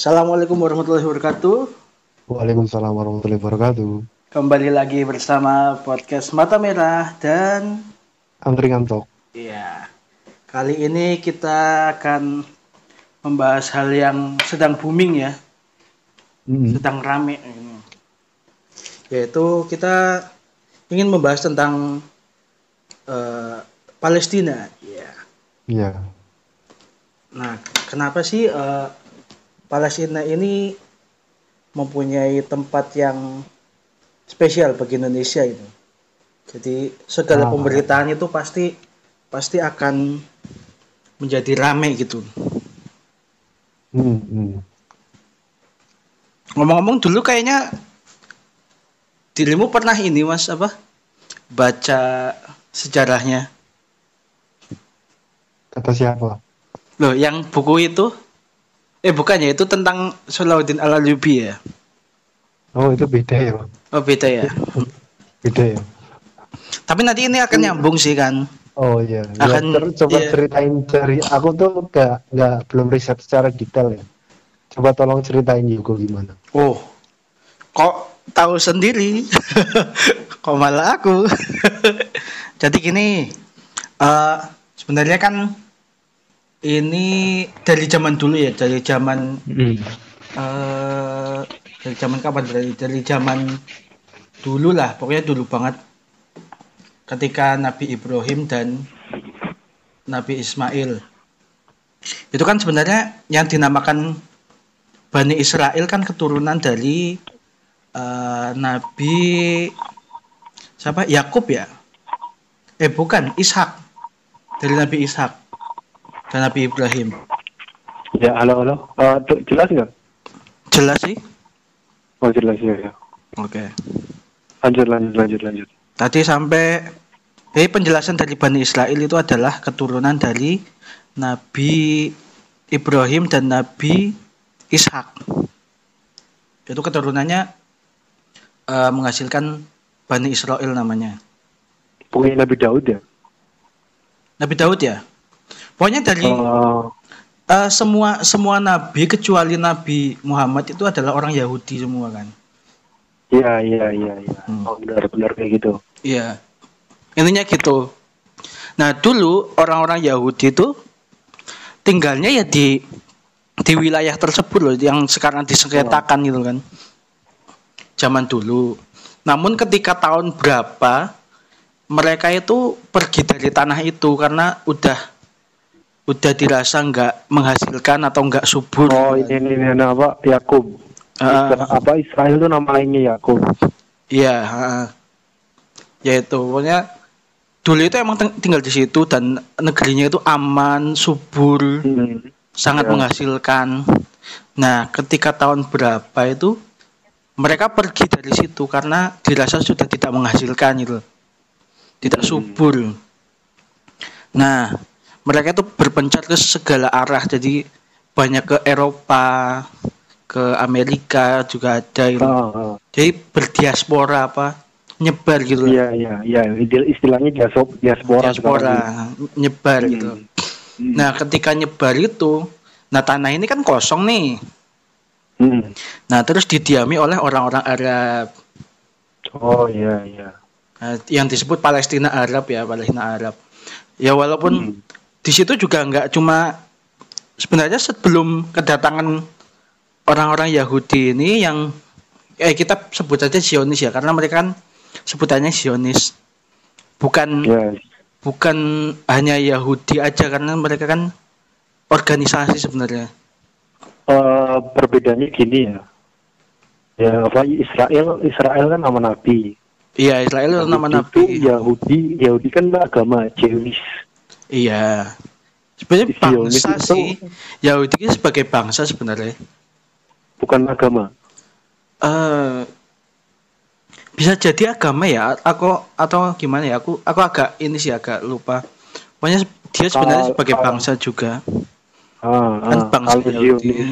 Assalamualaikum warahmatullahi wabarakatuh. Waalaikumsalam warahmatullahi wabarakatuh. Kembali lagi bersama podcast Mata Merah dan Angkring Antok. Iya. Kali ini kita akan membahas hal yang sedang booming ya, Hmm. sedang rame ini. Yaitu kita ingin membahas tentang eh, Palestina. Iya. Iya. Nah, kenapa sih eh, Palestina ini mempunyai tempat yang spesial bagi Indonesia itu? Jadi segala Ah. pemberitaan itu pasti pasti akan menjadi rame gitu. Hmm, hmm. Ngomong-ngomong dulu kayaknya dirimu pernah ini mas apa baca sejarahnya Kata siapa? loh yang buku itu eh bukannya itu tentang Salahuddin Al Ayyubi ya Oh itu beda ya, Bang. oh beda ya beda ya. tapi nanti ini akan nyambung sih kan Oh iya. Ya, Akan- ter- coba iya. ceritain dari aku tuh gak, nggak belum riset secara detail ya. Coba tolong ceritain juga gimana. oh kok tahu sendiri kok malah aku jadi gini eh sebenarnya kan ini dari zaman dulu ya dari zaman Hmm. eh dari zaman kapan? Dari dari zaman dulu lah pokoknya dulu banget. Ketika Nabi Ibrahim dan Nabi Ismail. Itu kan sebenarnya yang dinamakan Bani Israel kan keturunan dari eh, Nabi siapa? Yakub ya? Eh bukan Ishak. Dari Nabi Ishak dan Nabi Ibrahim Ya halo halo. Tuh, jelas nggak? jelas sih Oh jelas ya. ya. oke Lanjut lanjut lanjut lanjut. Tadi sampai eh penjelasan dari Bani Israel itu adalah keturunan dari Nabi Ibrahim dan Nabi Ishak. Itu keturunannya eh, menghasilkan Bani Israel namanya. Pokoknya Nabi Daud ya. Nabi Daud ya. Pokoknya dari Oh, eh, semua semua nabi kecuali Nabi Muhammad itu adalah orang Yahudi semua kan. iya iya iya iya. Hmm. Oh benar benar kayak gitu. Iya. Intinya gitu. Nah, dulu orang-orang Yahudi itu tinggalnya ya di di wilayah tersebut loh yang sekarang disengketakan gitu kan. Zaman dulu. Namun ketika tahun berapa mereka itu pergi dari tanah itu karena udah udah dirasa nggak menghasilkan atau nggak subur. Oh ini ini, ini apa Yakub. Ah. Isra- apa Israel itu nama lainnya Yakub. Iya, heeh. ya itu pokoknya dulu itu emang ting- tinggal di situ dan negerinya itu aman, subur, Hmm. sangat Ya. menghasilkan. Nah, ketika tahun berapa itu mereka pergi dari situ karena dirasa sudah tidak menghasilkan itu, tidak Hmm. subur. Nah, mereka itu berpencar ke segala arah, jadi banyak ke Eropa, ke Amerika juga ada itu Ah, ah. jadi berdiaspora apa nyebar gitu. Iya iya iya istilahnya diaspora diaspora. diaspora nyebar Hmm. gitu Hmm. nah ketika nyebar itu nah tanah ini kan kosong nih Hmm. nah terus didiami oleh orang-orang Arab Oh iya iya. Nah, yang disebut Palestina Arab ya Palestina Arab ya walaupun Hmm. Di situ juga nggak cuma sebenarnya sebelum kedatangan orang-orang Yahudi ini yang eh kita sebut aja Zionis ya karena mereka kan sebutannya Zionis bukan Iya. bukan hanya Yahudi aja karena mereka kan organisasi sebenarnya Eh, perbedaannya gini ya. Ya apa Israel Israel kan nama nabi. iya Israel itu nama Yahudi nabi Yahudi Yahudi kan agama Zionis. Iya. Sebenarnya bangsa itu- sih. Yahudi itu sebagai bangsa sebenarnya. Bukan agama. eh bisa jadi agama ya. Aku atau gimana ya? Aku aku agak ini sih agak lupa. Pokoknya dia sebenarnya sebagai bangsa juga. Ah, kan ah. bangsa kalau Yahudi. Zionis.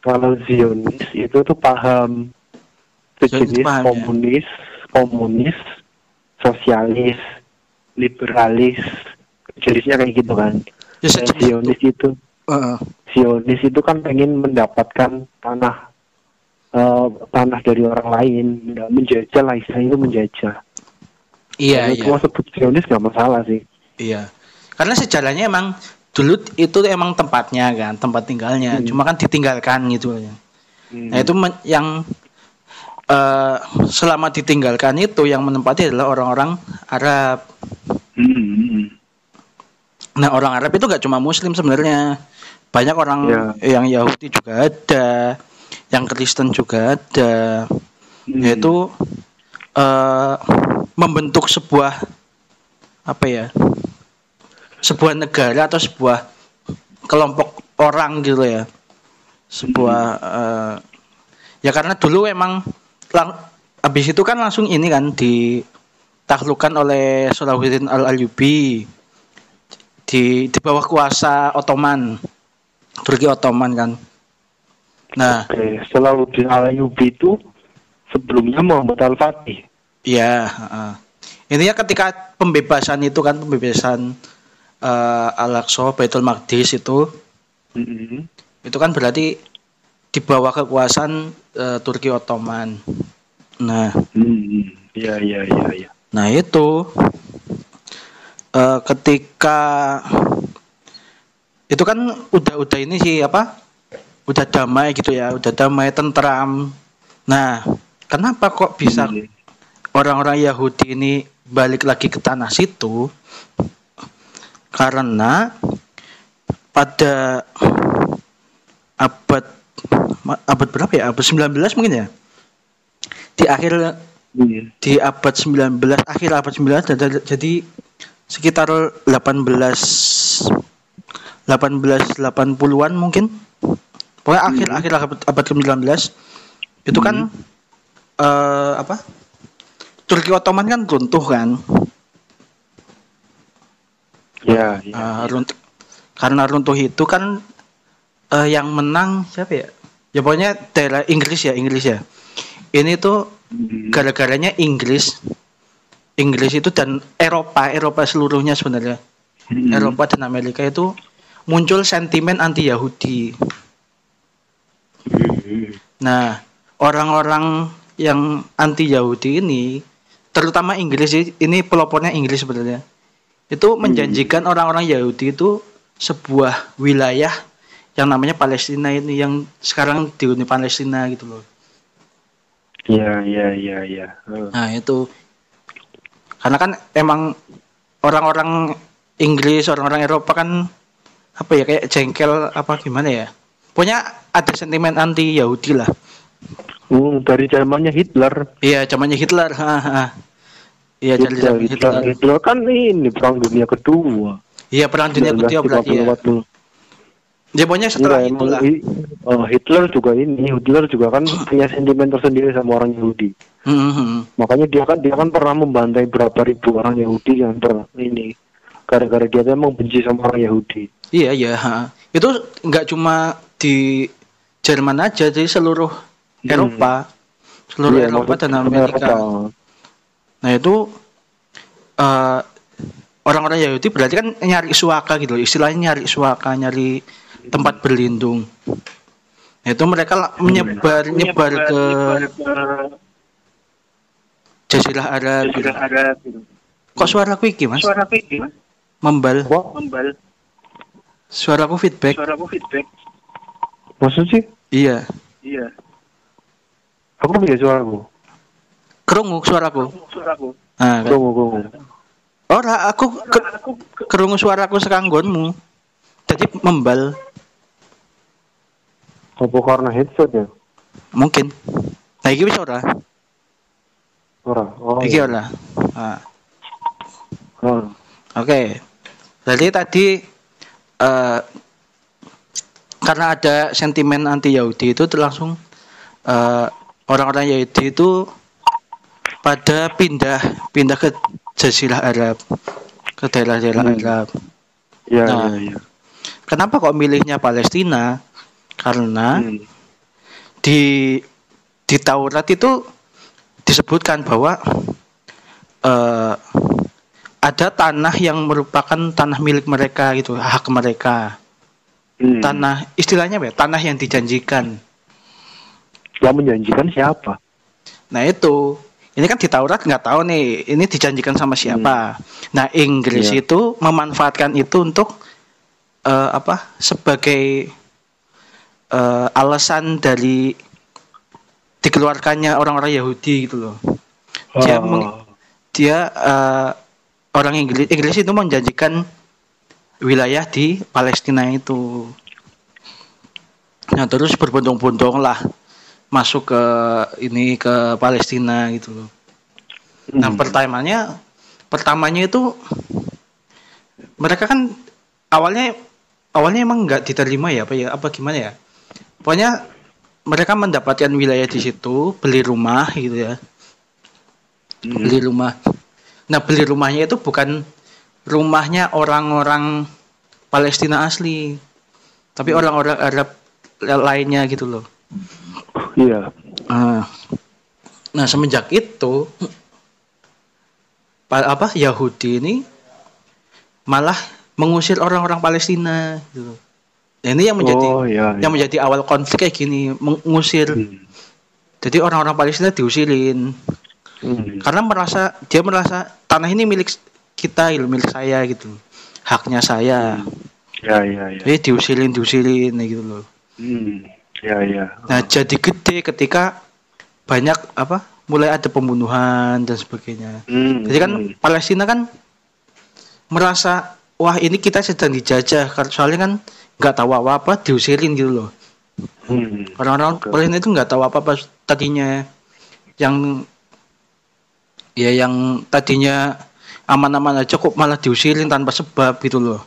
Kalau Zionis itu tuh paham sejenis paham, ya. komunis komunis sosialis liberalis jenisnya kayak gitu kan ya Dan Zionis itu Heeh. Zionis itu kan pengen mendapatkan tanah eh, tanah dari orang lain, ya, menjajah lah istilahnya itu menjajah. Iya, Kalau iya. Cuma sebut Zionis nggak masalah sih. Iya. Karena sejarahnya emang dulu itu emang tempatnya kan, tempat tinggalnya. Hmm. Cuma kan ditinggalkan gitu. Nah, Hmm. itu men- yang eh, selama ditinggalkan itu yang menempati adalah orang-orang Arab. Hmm, hmm, hmm. Nah, orang Arab itu gak cuma muslim sebenarnya. Banyak orang Ya. yang Yahudi juga ada, yang Kristen juga ada. Hmm. Yaitu eh, membentuk sebuah apa ya? Sebuah negara atau sebuah kelompok orang gitu ya. Sebuah eh, ya karena dulu emang lang, habis itu kan langsung ini kan ditaklukkan oleh Salahuddin Al Ayyubi di di bawah kuasa Ottoman Turki Ottoman kan nah Oke, Salahuddin Alayubi itu sebelumnya Muhammad Al Fatih. ya heeh. intinya ketika pembebasan itu kan pembebasan eh, Al-Aqsa Baitul Maqdis itu Hmm. itu kan berarti di bawah kekuasaan eh, Turki Ottoman nah Hmm. Iya iya iya iya. Nah itu eh, ketika itu kan udah udah ini sih apa? Udah damai gitu ya, udah damai tentram. Nah, kenapa kok bisa Hmm. orang-orang Yahudi ini balik lagi ke tanah situ? Karena pada abad abad berapa ya? Abad 19 mungkin ya? Di akhir Hmm. di abad 19 akhir abad 19 dan- jadi sekitar 18 1880-an mungkin. Pokoknya akhir Hmm. akhir abad, abad ke-19 itu kan eh, apa? Turki Ottoman kan runtuh kan? Ya, ya. Eh, runt- karena runtuh itu kan eh, yang menang siapa ya? Ya pokoknya daerah Inggris ya Inggris ya. Ini tuh Hmm. gara-garanya Inggris Inggris itu dan Eropa Eropa seluruhnya sebenarnya Hmm. Eropa dan Amerika itu muncul sentimen anti Yahudi Hmm. nah orang-orang yang anti Yahudi ini terutama Inggris ini pelopornya Inggris sebenarnya itu menjanjikan orang-orang Yahudi itu sebuah wilayah yang namanya Palestina ini yang sekarang dihuni Palestina gitu loh Ya, ya, ya, ya. Eh. Nah itu karena kan emang orang-orang Inggris, orang-orang Eropa kan apa ya kayak jengkel apa gimana ya? Pokoknya ada sentimen anti Yahudi lah. Hmm, dari zamannya Hitler. Iya, zamannya Hitler. Iya, dari zaman Hitler, Hitler. Hitler kan ini perang dunia kedua. Iya, perang dunia kedua berarti ya. 1940. Ya pokoknya setelah Enggak, itulah. oh, Hitler juga ini, Hitler juga kan punya sentimen tersendiri sama orang Yahudi. Hmm, hmm, hmm. Makanya dia kan dia kan pernah membantai berapa ribu orang Yahudi yang per ini gara-gara dia tuh emang benci sama orang Yahudi. Iya, iya. Itu nggak cuma di Jerman aja, jadi seluruh Eropa, seluruh Iya, Eropa dan Amerika. Eropa. Nah itu eh, orang-orang Yahudi berarti kan nyari suaka gitu, istilahnya nyari suaka, nyari tempat berlindung. Nah, itu mereka menyebar nyebar ke Jazirah Arab. gitu. Arab gitu. Kok suaraku iki mas? Suara video, Mas. Membal. Membal. Suaraku feedback. Suaraku feedback. maksud sih? Iya. Iya. Aku punya suaraku. Kerungu suaraku. Suaraku. Nah, kan. Tunggu, tunggu. Ora, aku ke- Aku ke- kerungu suaraku sekanggonmu. Jadi membal. Apa karena headset ya? Mungkin. Nah, iki wis ora. Ora. Oh, Iki iya. ora. Nah. Oke. Jadi tadi eh karena ada sentimen anti Yahudi itu langsung eh, orang-orang Yahudi itu pada pindah pindah ke Jazirah Arab ke daerah-daerah Hmm. Arab. Iya, Nah. iya, iya. Kenapa kok milihnya Palestina? Karena Hmm. di di Taurat itu disebutkan bahwa eh, ada tanah yang merupakan tanah milik mereka gitu, hak mereka. Hmm. tanah istilahnya ya tanah yang dijanjikan Yang menjanjikan siapa? nah itu ini kan di Taurat nggak tahu nih ini dijanjikan sama siapa nah Inggris Iya. itu memanfaatkan itu untuk eh, apa sebagai eh, alasan dari dikeluarkannya orang-orang Yahudi gitu loh Dia Oh. meng- dia eh, orang Inggris Inggris itu menjanjikan wilayah di Palestina itu. Nah terus berbondong-bondong lah masuk ke ini ke Palestina gitu loh. Nah Hmm. pertamanya pertamanya itu mereka kan awalnya awalnya emang nggak diterima ya apa ya apa gimana ya? Pokoknya mereka mendapatkan wilayah di situ beli rumah gitu ya Hmm. beli rumah. Nah beli rumahnya itu bukan rumahnya orang-orang Palestina asli, tapi orang-orang Arab lainnya gitu loh. Iya. Ah. Nah semenjak itu pa- apa Yahudi ini malah mengusir orang-orang Palestina gitu. Nah, ini yang menjadi Oh, iya, iya. yang menjadi awal konflik kayak gini mengusir. Hmm. Jadi orang-orang Palestina diusirin Hmm. karena merasa dia merasa tanah ini milik kita gitu, milik saya gitu haknya saya Ya, ya, ya. jadi diusirin diusirin gitu loh Hmm. Ya, ya. nah jadi gede ketika banyak apa mulai ada pembunuhan dan sebagainya Hmm. jadi kan hmm. Palestina kan merasa wah ini kita sedang dijajah karena soalnya kan nggak tahu apa apa diusirin gitu loh Hmm. orang-orang Oke. Palestina itu nggak tahu apa apa tadinya yang ya yang tadinya aman-aman aja kok malah diusirin tanpa sebab gitu loh.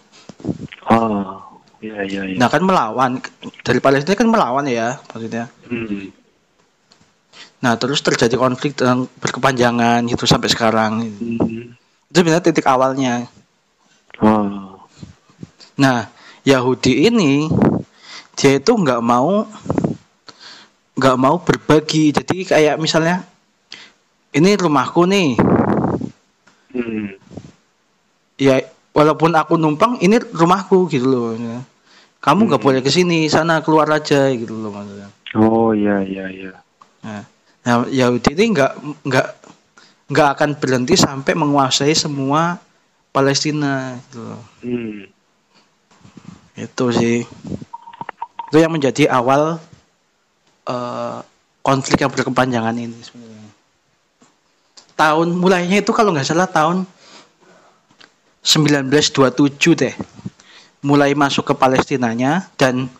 Ah. Ya, ya, ya. Nah kan melawan dari Palestina kan melawan ya maksudnya. Hmm. Nah terus terjadi konflik yang berkepanjangan gitu sampai sekarang. Hmm. Itu sebenarnya titik awalnya. Ah. Nah Yahudi ini dia itu nggak mau nggak mau berbagi. Jadi kayak misalnya ini rumahku nih Hmm. ya walaupun aku numpang ini rumahku gitu loh ya. kamu nggak Hmm. boleh ke sini sana keluar aja gitu loh maksudnya Oh, ya, ya, ya. nah, nah Yahudi ini nggak nggak nggak akan berhenti sampai menguasai semua Palestina gitu loh. Hmm. Itu sih itu yang menjadi awal eh, konflik yang berkepanjangan ini sebenarnya tahun mulainya itu kalau nggak salah tahun 1927 deh mulai masuk ke Palestinanya dan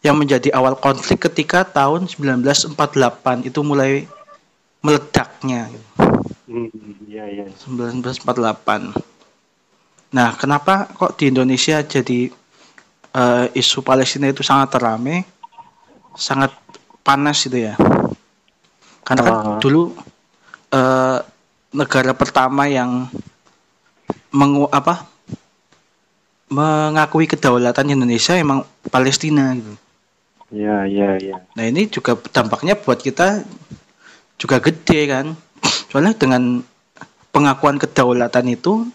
yang menjadi awal konflik ketika tahun 1948 itu mulai meledaknya Hmm. Ya, ya. 1948 nah kenapa kok di Indonesia jadi eh, isu Palestina itu sangat terame sangat panas itu ya karena kan Ah. dulu eh, negara pertama yang mengu apa mengakui kedaulatan Indonesia emang Palestina gitu. Ya, ya, ya. Nah ini juga dampaknya buat kita juga gede kan. Soalnya dengan pengakuan kedaulatan itu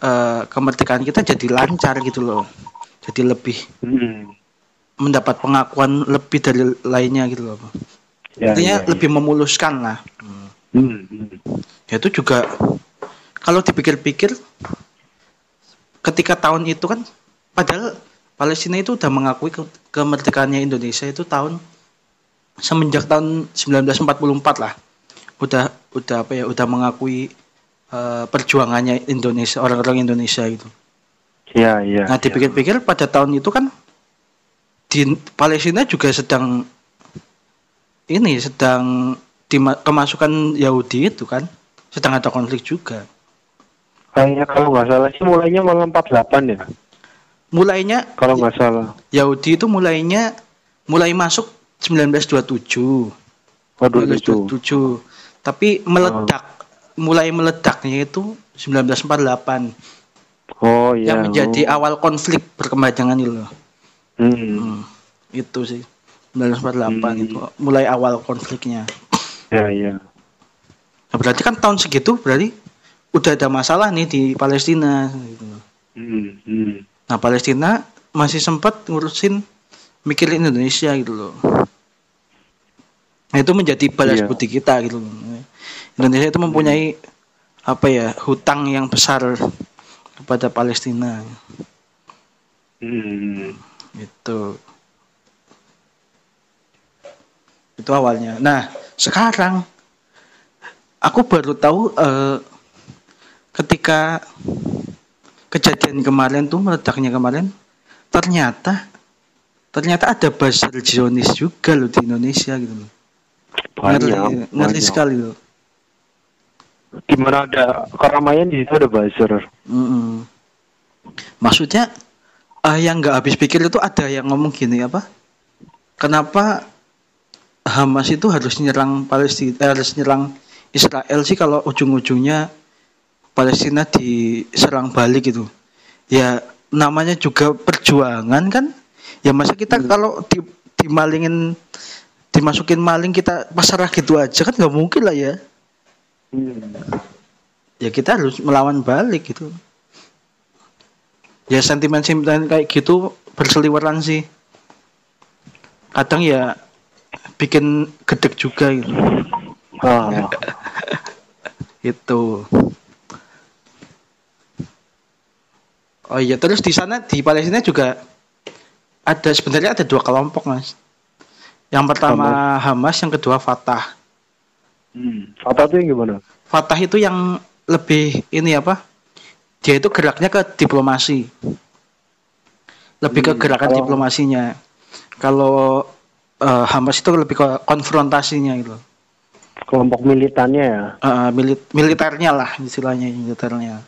eh, kemerdekaan kita jadi lancar gitu loh. Jadi lebih Hmm. mendapat pengakuan lebih dari lainnya gitu loh. Ya, Artinya ya, ya. lebih memuluskan lah. Hmm. hmm. Ya itu juga kalau dipikir-pikir ketika tahun itu kan padahal Palestina itu udah mengakui ke- kemerdekaannya Indonesia itu tahun semenjak tahun 1944 lah. Udah udah apa ya udah mengakui eh, perjuangannya Indonesia orang-orang Indonesia itu. Ya, ya. Nah ya. dipikir-pikir pada tahun itu kan di Palestina juga sedang ini sedang dima- kemasukan Yahudi itu kan sedang ada konflik juga. Kayaknya kalau nggak salah sih mulainya malam 48 ya. Mulainya Kalau nggak salah. Yahudi itu mulainya mulai masuk 1927. Waduh itu. 1927. Tapi meledak mulai meledaknya itu 1948 Oh iya. yang menjadi oh. awal konflik berkepanjangan itu loh. Hmm. Hmm, itu sih 1948 Hmm. itu mulai awal konfliknya. Ya, ya. Nah, berarti kan tahun segitu berarti udah ada masalah nih di Palestina. Gitu. Hmm. Hmm. Nah Palestina masih sempat ngurusin mikirin Indonesia gitu loh. Nah, itu menjadi balas Iya. budi kita gitu loh. Indonesia itu mempunyai apa ya hutang yang besar kepada Palestina. Hmm. itu. Itu awalnya. Nah sekarang aku baru tahu eh, ketika kejadian kemarin tuh meledaknya kemarin ternyata ternyata ada buzzer Zionis juga loh di Indonesia gitu loh. Ngeri, Banyak, ngeri banyak. sekali loh Di mana ada keramaian di situ ada buzzer. Mm-mm. Maksudnya eh, yang nggak habis pikir itu ada yang ngomong gini apa? Kenapa Hamas itu harus nyerang Palestina, eh, harus nyerang Israel sih kalau ujung-ujungnya Palestina diserang balik gitu? Ya namanya juga perjuangan kan? Ya masa kita kalau di, dimalingin dimasukin maling kita pasrah gitu aja kan nggak mungkin lah ya. Ya kita harus melawan balik gitu. Ya sentimen-sentimen kayak gitu berseliweran sih. Kadang ya bikin gedek juga gitu. Ah, itu oh iya terus di sana di Palestina juga ada sebenarnya ada dua kelompok mas. Yang pertama Hamas yang kedua Fatah hmm. Fatah itu yang gimana? Fatah itu yang lebih ini apa? Dia itu geraknya ke diplomasi. Lebih ke Hmm, gerakan kalau- diplomasinya. Kalau eh, Hamas itu lebih ke konfrontasinya gitu. Kelompok militannya ya. Eh, milit- militernya lah istilahnya militernya.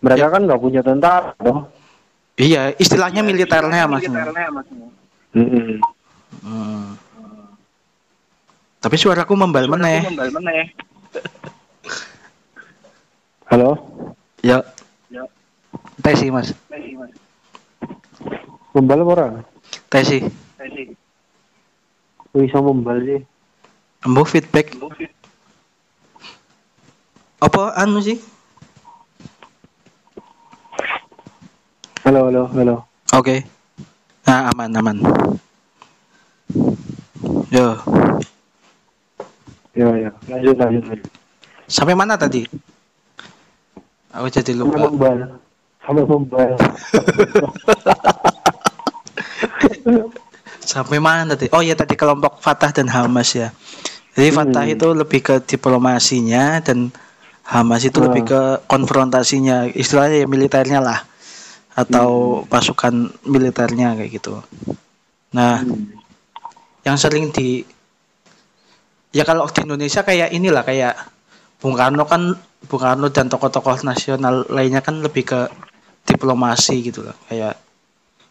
Mereka Ya. kan nggak punya tentara, toh. Iya, istilahnya militernya mas. Hmm. Hmm. Tapi suaraku membal meneh. Halo, Ya. Tesi mas. membal apa orang? Tesi. Bisa membal sih. Embo feedback. Apa anu sih? Halo, halo, halo. Oke. Nah, aman, aman. Yo, Ya, ya. Lanjut, lanjut, lanjut. sampai mana tadi? Aku jadi Sampai lupa. Sampai membal. Sampai mana tadi? Oh ya tadi kelompok Fatah dan Hamas ya. Jadi Fatah Hmm. itu lebih ke diplomasinya dan Hamas itu Hmm. lebih ke konfrontasinya, istilahnya ya militernya lah atau pasukan militernya kayak gitu. Nah, Hmm. yang sering di ya kalau di Indonesia kayak inilah kayak Bung Karno kan Bung Karno dan tokoh-tokoh nasional lainnya kan lebih ke diplomasi gitu loh kayak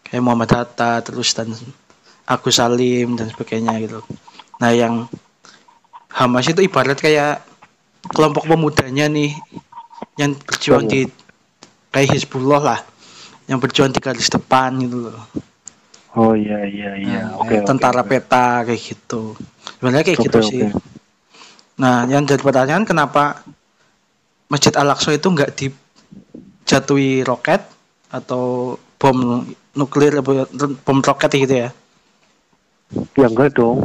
kayak Muhammad Hatta terus dan Agus Salim dan sebagainya gitu nah yang Hamas itu ibarat kayak kelompok pemudanya nih yang berjuang di kayak Hizbullah lah yang berjuang di garis depan gitu loh Oh iya, iya, iya. Nah, Oke, oke, tentara oke. peta kayak gitu. Sebenarnya kayak Oke, gitu oke. sih. Nah, yang jadi pertanyaan kenapa Masjid Al-Aqsa itu nggak dijatuhi roket atau bom nuklir bom roket gitu ya? Ya enggak dong.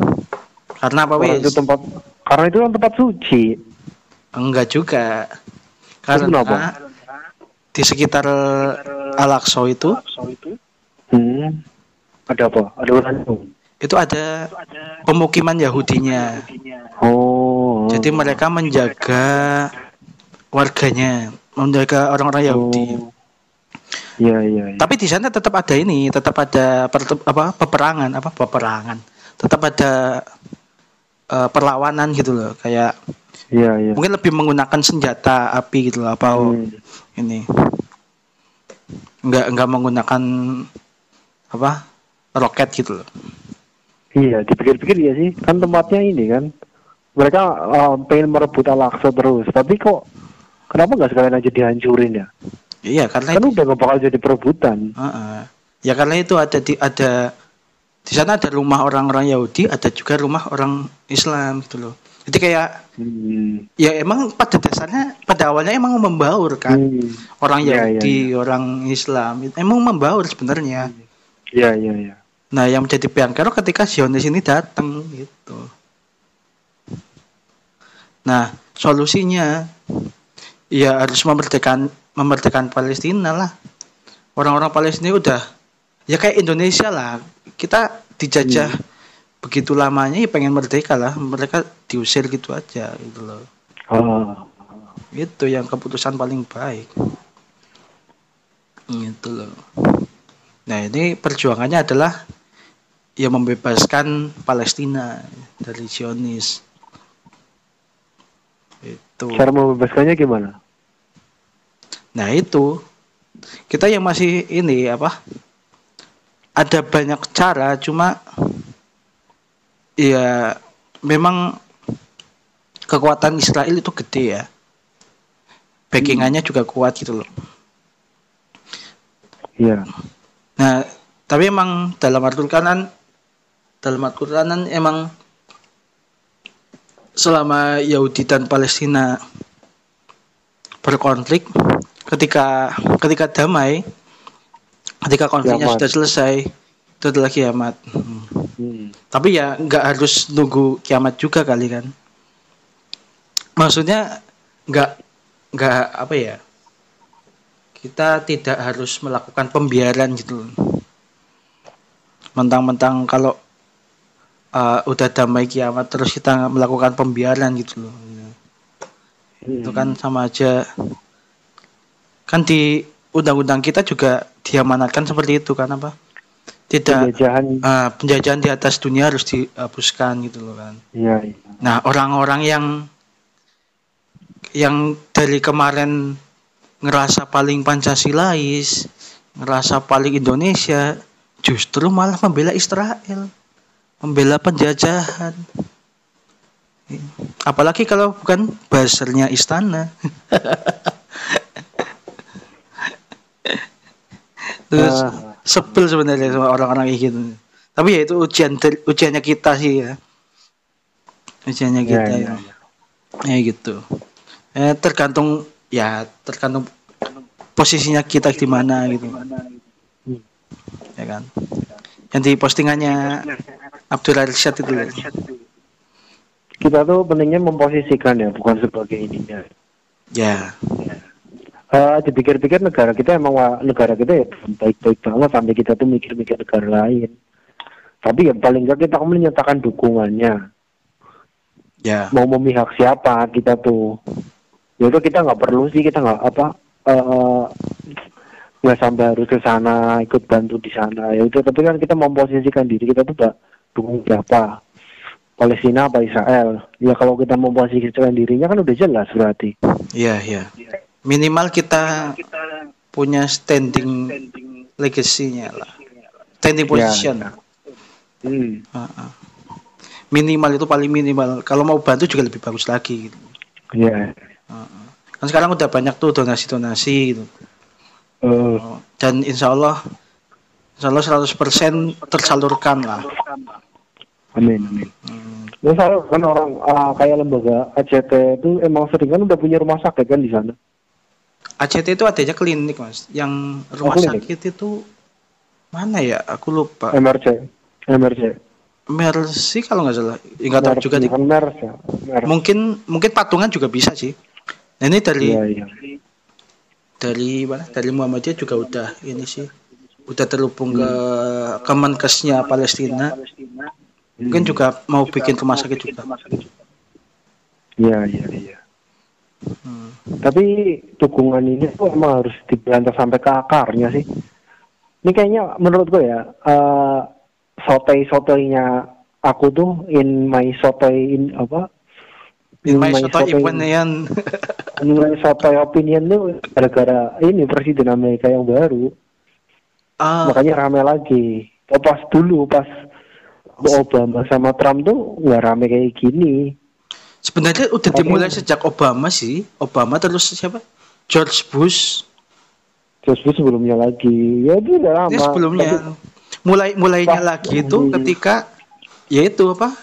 Karena apa Karena itu tempat karena itu kan tempat suci. Enggak juga. Karena kenapa? di sekitar Al-Aqsa itu Hmm. Ada apa? Ada uranium. Itu ada pemukiman Yahudinya. Oh. Jadi mereka menjaga warganya, menjaga orang-orang Yahudi. Oh. Iya, iya, iya. Tapi di sana tetap ada ini, tetap ada per- apa peperangan, apa peperangan. Tetap ada eh, perlawanan gitu loh, kayak Iya, iya. mungkin lebih menggunakan senjata api gitu loh, apa Hmm. ini. Enggak enggak menggunakan apa? roket gitu loh. Iya, dipikir-pikir ya sih, kan tempatnya ini kan. Mereka uh, pengen merebut Al-Aqsa terus, tapi kok kenapa nggak sekalian aja dihancurin ya? Iya, karena Kan udah nggak bakal jadi perebutan. Heeh. Ya karena itu ada di ada di sana ada rumah orang-orang Yahudi, ada juga rumah orang Islam gitu loh. Jadi kayak Hmm. ya emang pada dasarnya pada awalnya emang membaur kan. Hmm. Orang Iya, Yahudi, orang Islam emang membaur sebenarnya. Iya, iya, iya. Nah, yang menjadi biang kerok ketika Zionis ini datang gitu. Nah, solusinya ya harus memerdekakan memerdekakan Palestina lah. Orang-orang Palestina udah ya kayak Indonesia lah. Kita dijajah begitu lamanya ya pengen merdeka lah. Mereka diusir gitu aja gitu loh. Ah. Itu yang keputusan paling baik. Gitu loh. Nah, ini perjuangannya adalah ya membebaskan Palestina dari Zionis. Itu. Cara membebaskannya gimana? Nah, itu. Kita yang masih ini apa? Ada banyak cara, cuma ya memang kekuatan Israel itu gede ya. Backingannya juga kuat gitu loh. Iya. Nah, tapi emang dalam Al-Qur'anan dalam Al-Qur'anan emang selama Yahudi dan Palestina berkonflik ketika ketika damai ketika konfliknya Kiamat. sudah selesai itu adalah kiamat. Hmm. Hmm. Tapi ya nggak harus nunggu kiamat juga kali kan. Maksudnya nggak nggak apa ya? Kita tidak harus melakukan pembiaran gitu. Mentang-mentang kalau uh, udah damai kiamat terus kita melakukan pembiaran gitu loh. Itu kan sama aja. Kan di undang-undang kita juga diamanatkan seperti itu kan apa? Tidak penjajahan. Ah, penjajahan di atas dunia harus dihapuskan gitu loh kan. Iya, iya. Nah, orang-orang yang yang dari kemarin ngerasa paling Pancasilais, ngerasa paling Indonesia, justru malah membela Israel, membela penjajahan. Apalagi kalau bukan buzzernya istana. Terus Ah. sebel sebenarnya sama orang-orang kayak gitu. Tapi ya itu ujian ujiannya kita sih ya. Ujiannya Iya, kita iya, ya. Ya gitu. Eh tergantung ya tergantung posisinya kita di mana gitu. Hmm. Ya kan. Yang di postingannya Abdul Arsyad itu. Kita tuh pentingnya memposisikan ya, bukan sebagai ininya. Ya. Eh, dipikir-pikir negara kita emang negara kita ya baik-baik banget sampai kita tuh mikir-mikir negara lain. Tapi ya paling nggak kita menyatakan dukungannya. Ya. Mau memihak siapa kita tuh. Ya itu kita nggak perlu sih kita nggak apa eh, nggak sampai harus ke sana ikut bantu di sana ya itu tapi kan kita memposisikan diri kita tuh nggak dukung siapa Palestina apa Israel ya kalau kita memposisikan dirinya kan udah jelas berarti Ya, ya. Minimal kita punya standing legasinya lah. Standing position. hmm. Ah, ah. Minimal itu paling minimal. Kalau mau bantu juga lebih bagus lagi. Gitu. ya ah. Kan sekarang udah banyak tuh donasi-donasi gitu. Oh, Dan insya Allah, insya Allah 100% tersalurkan lah. Amin amin Hmm. Terus saya kan orang ah, kayak lembaga ACT itu emang sering kan udah punya rumah sakit kan di sana ACT itu adanya klinik mas. Yang rumah Oh, klinik. sakit itu mana ya? Aku lupa. MRC MRC Mercy kalau nggak salah. Ya, nggak tahu juga. Mercy, ya MERS. Mungkin mungkin patungan juga bisa sih. Nah, ini dari Iya, iya. dari mana? Dari Muhammadiyah juga udah ini sih. Udah terhubung ke Kemenkesnya Palestina. Mungkin Hmm. juga mau bikin rumah sakit juga. Iya, iya, iya. Hmm. Tapi dukungan ini tuh emang harus diberantas sampai ke akarnya sih. Ini kayaknya menurut gue ya, eh sotoy-sotoynya aku tuh in my sotoy in apa? In my soto sotoy- opinion. in my sotoy opinion tuh gara-gara ini presiden Amerika yang baru. Ah, Makanya rame lagi. Oh, pas dulu pas Obama sama Trump tuh nggak rame kayak gini. sebenarnya udah Tapi- dimulai sejak Obama sih. Obama terus siapa? George Bush. Terus Bush sebelumnya lagi. Ya itu udah lama. Ini sebelumnya. Tapi- Mulai mulainya Pas- lagi itu ketika yaitu apa?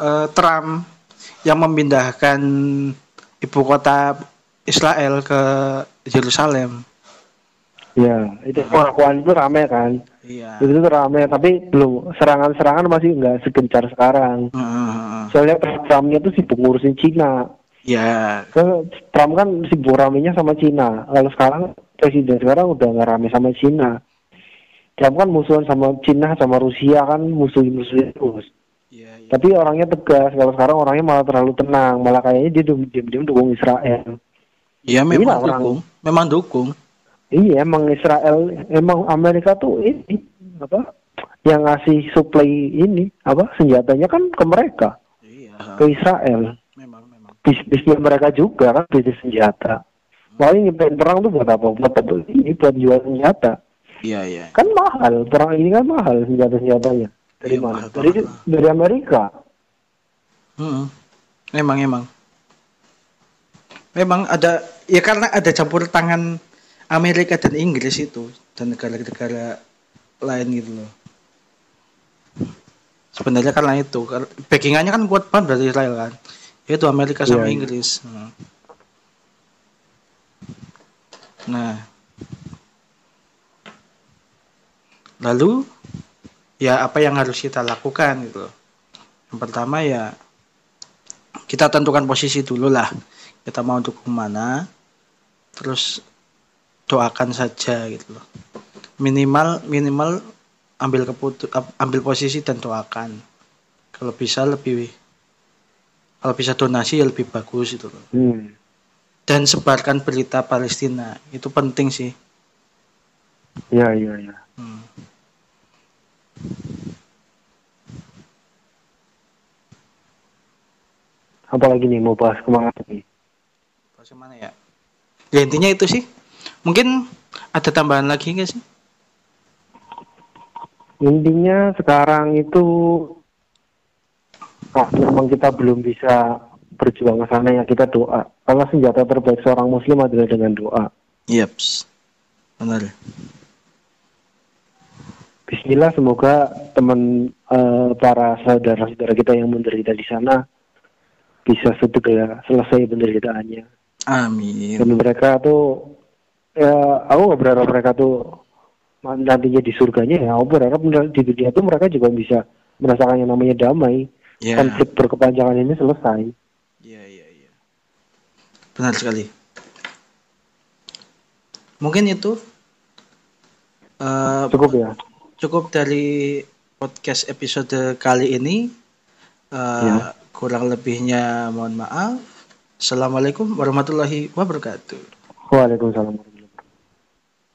eh, Trump yang memindahkan ibu kota Israel ke Yerusalem. Ya, itu pengakuan itu rame kan. Iya. Itu tuh rame, tapi belum serangan-serangan masih nggak segencar sekarang. Heeh. Soalnya Trumpnya tuh sibuk ngurusin Cina. Ya, Kan Trump kan sibuk ramenya sama Cina. Kalau sekarang presiden sekarang udah nggak rame sama Cina. Trump kan musuhan sama Cina sama Rusia kan musuh-musuh terus. iya, iya. Tapi orangnya tegas. Kalau sekarang orangnya malah terlalu tenang. Malah kayaknya dia diam-diam dukung Israel. Iya, memang Inilah orang- dukung. Memang dukung. Iya, emang Israel, emang Amerika tuh ini apa? Yang ngasih supply ini apa senjatanya kan ke mereka, Iya. ke Israel. Memang, memang. Bisnisnya mereka juga kan bisnis senjata. Mau nyimpen perang tuh buat apa? Buat apa? Ini buat jual senjata. Iya, iya. Kan mahal, perang ini kan mahal senjata-senjatanya. Dari Iya, mana? mahal Dari dari Amerika. Mm-mm. Memang, memang. Memang ada ya karena ada campur tangan Amerika dan Inggris itu dan negara-negara lain gitu loh. Sebenarnya karena itu backingannya kan kuat banget dari Israel kan. Itu Amerika sama Iya, iya. Inggris. Hmm. Nah. Lalu ya apa yang harus kita lakukan gitu loh. Yang pertama ya kita tentukan posisi dulu lah. Kita mau dukung mana. Terus doakan saja gitu loh. Minimal minimal ambil keputu ambil posisi dan doakan. Kalau bisa lebih kalau bisa donasi ya lebih bagus itu loh. Hmm. Dan sebarkan berita Palestina. Itu penting sih. Iya, iya, iya. Hmm. Apalagi nih mau bahas ke mana nih? Bagaimana ya? Ya intinya itu sih. Mungkin ada tambahan lagi nggak sih? Intinya sekarang itu ah, memang kita belum bisa berjuang ke sana ya kita doa. Karena senjata terbaik seorang muslim adalah dengan doa. Yaps. Benar. Bismillah semoga teman eh, para saudara-saudara kita yang menderita di sana bisa segera selesai penderitaannya. Amin. Dan mereka tuh ya aku nggak berharap mereka tuh nantinya di surganya ya. Aku berharap di dunia tuh mereka juga bisa merasakan yang namanya damai. Ya. Konflik berkepanjangan ini selesai. Iya, iya, iya. Benar sekali. Mungkin itu eh, Cukup ya. cukup dari podcast episode kali ini. Eh, Ya. Kurang lebihnya mohon maaf. Assalamualaikum warahmatullahi wabarakatuh. Waalaikumsalam.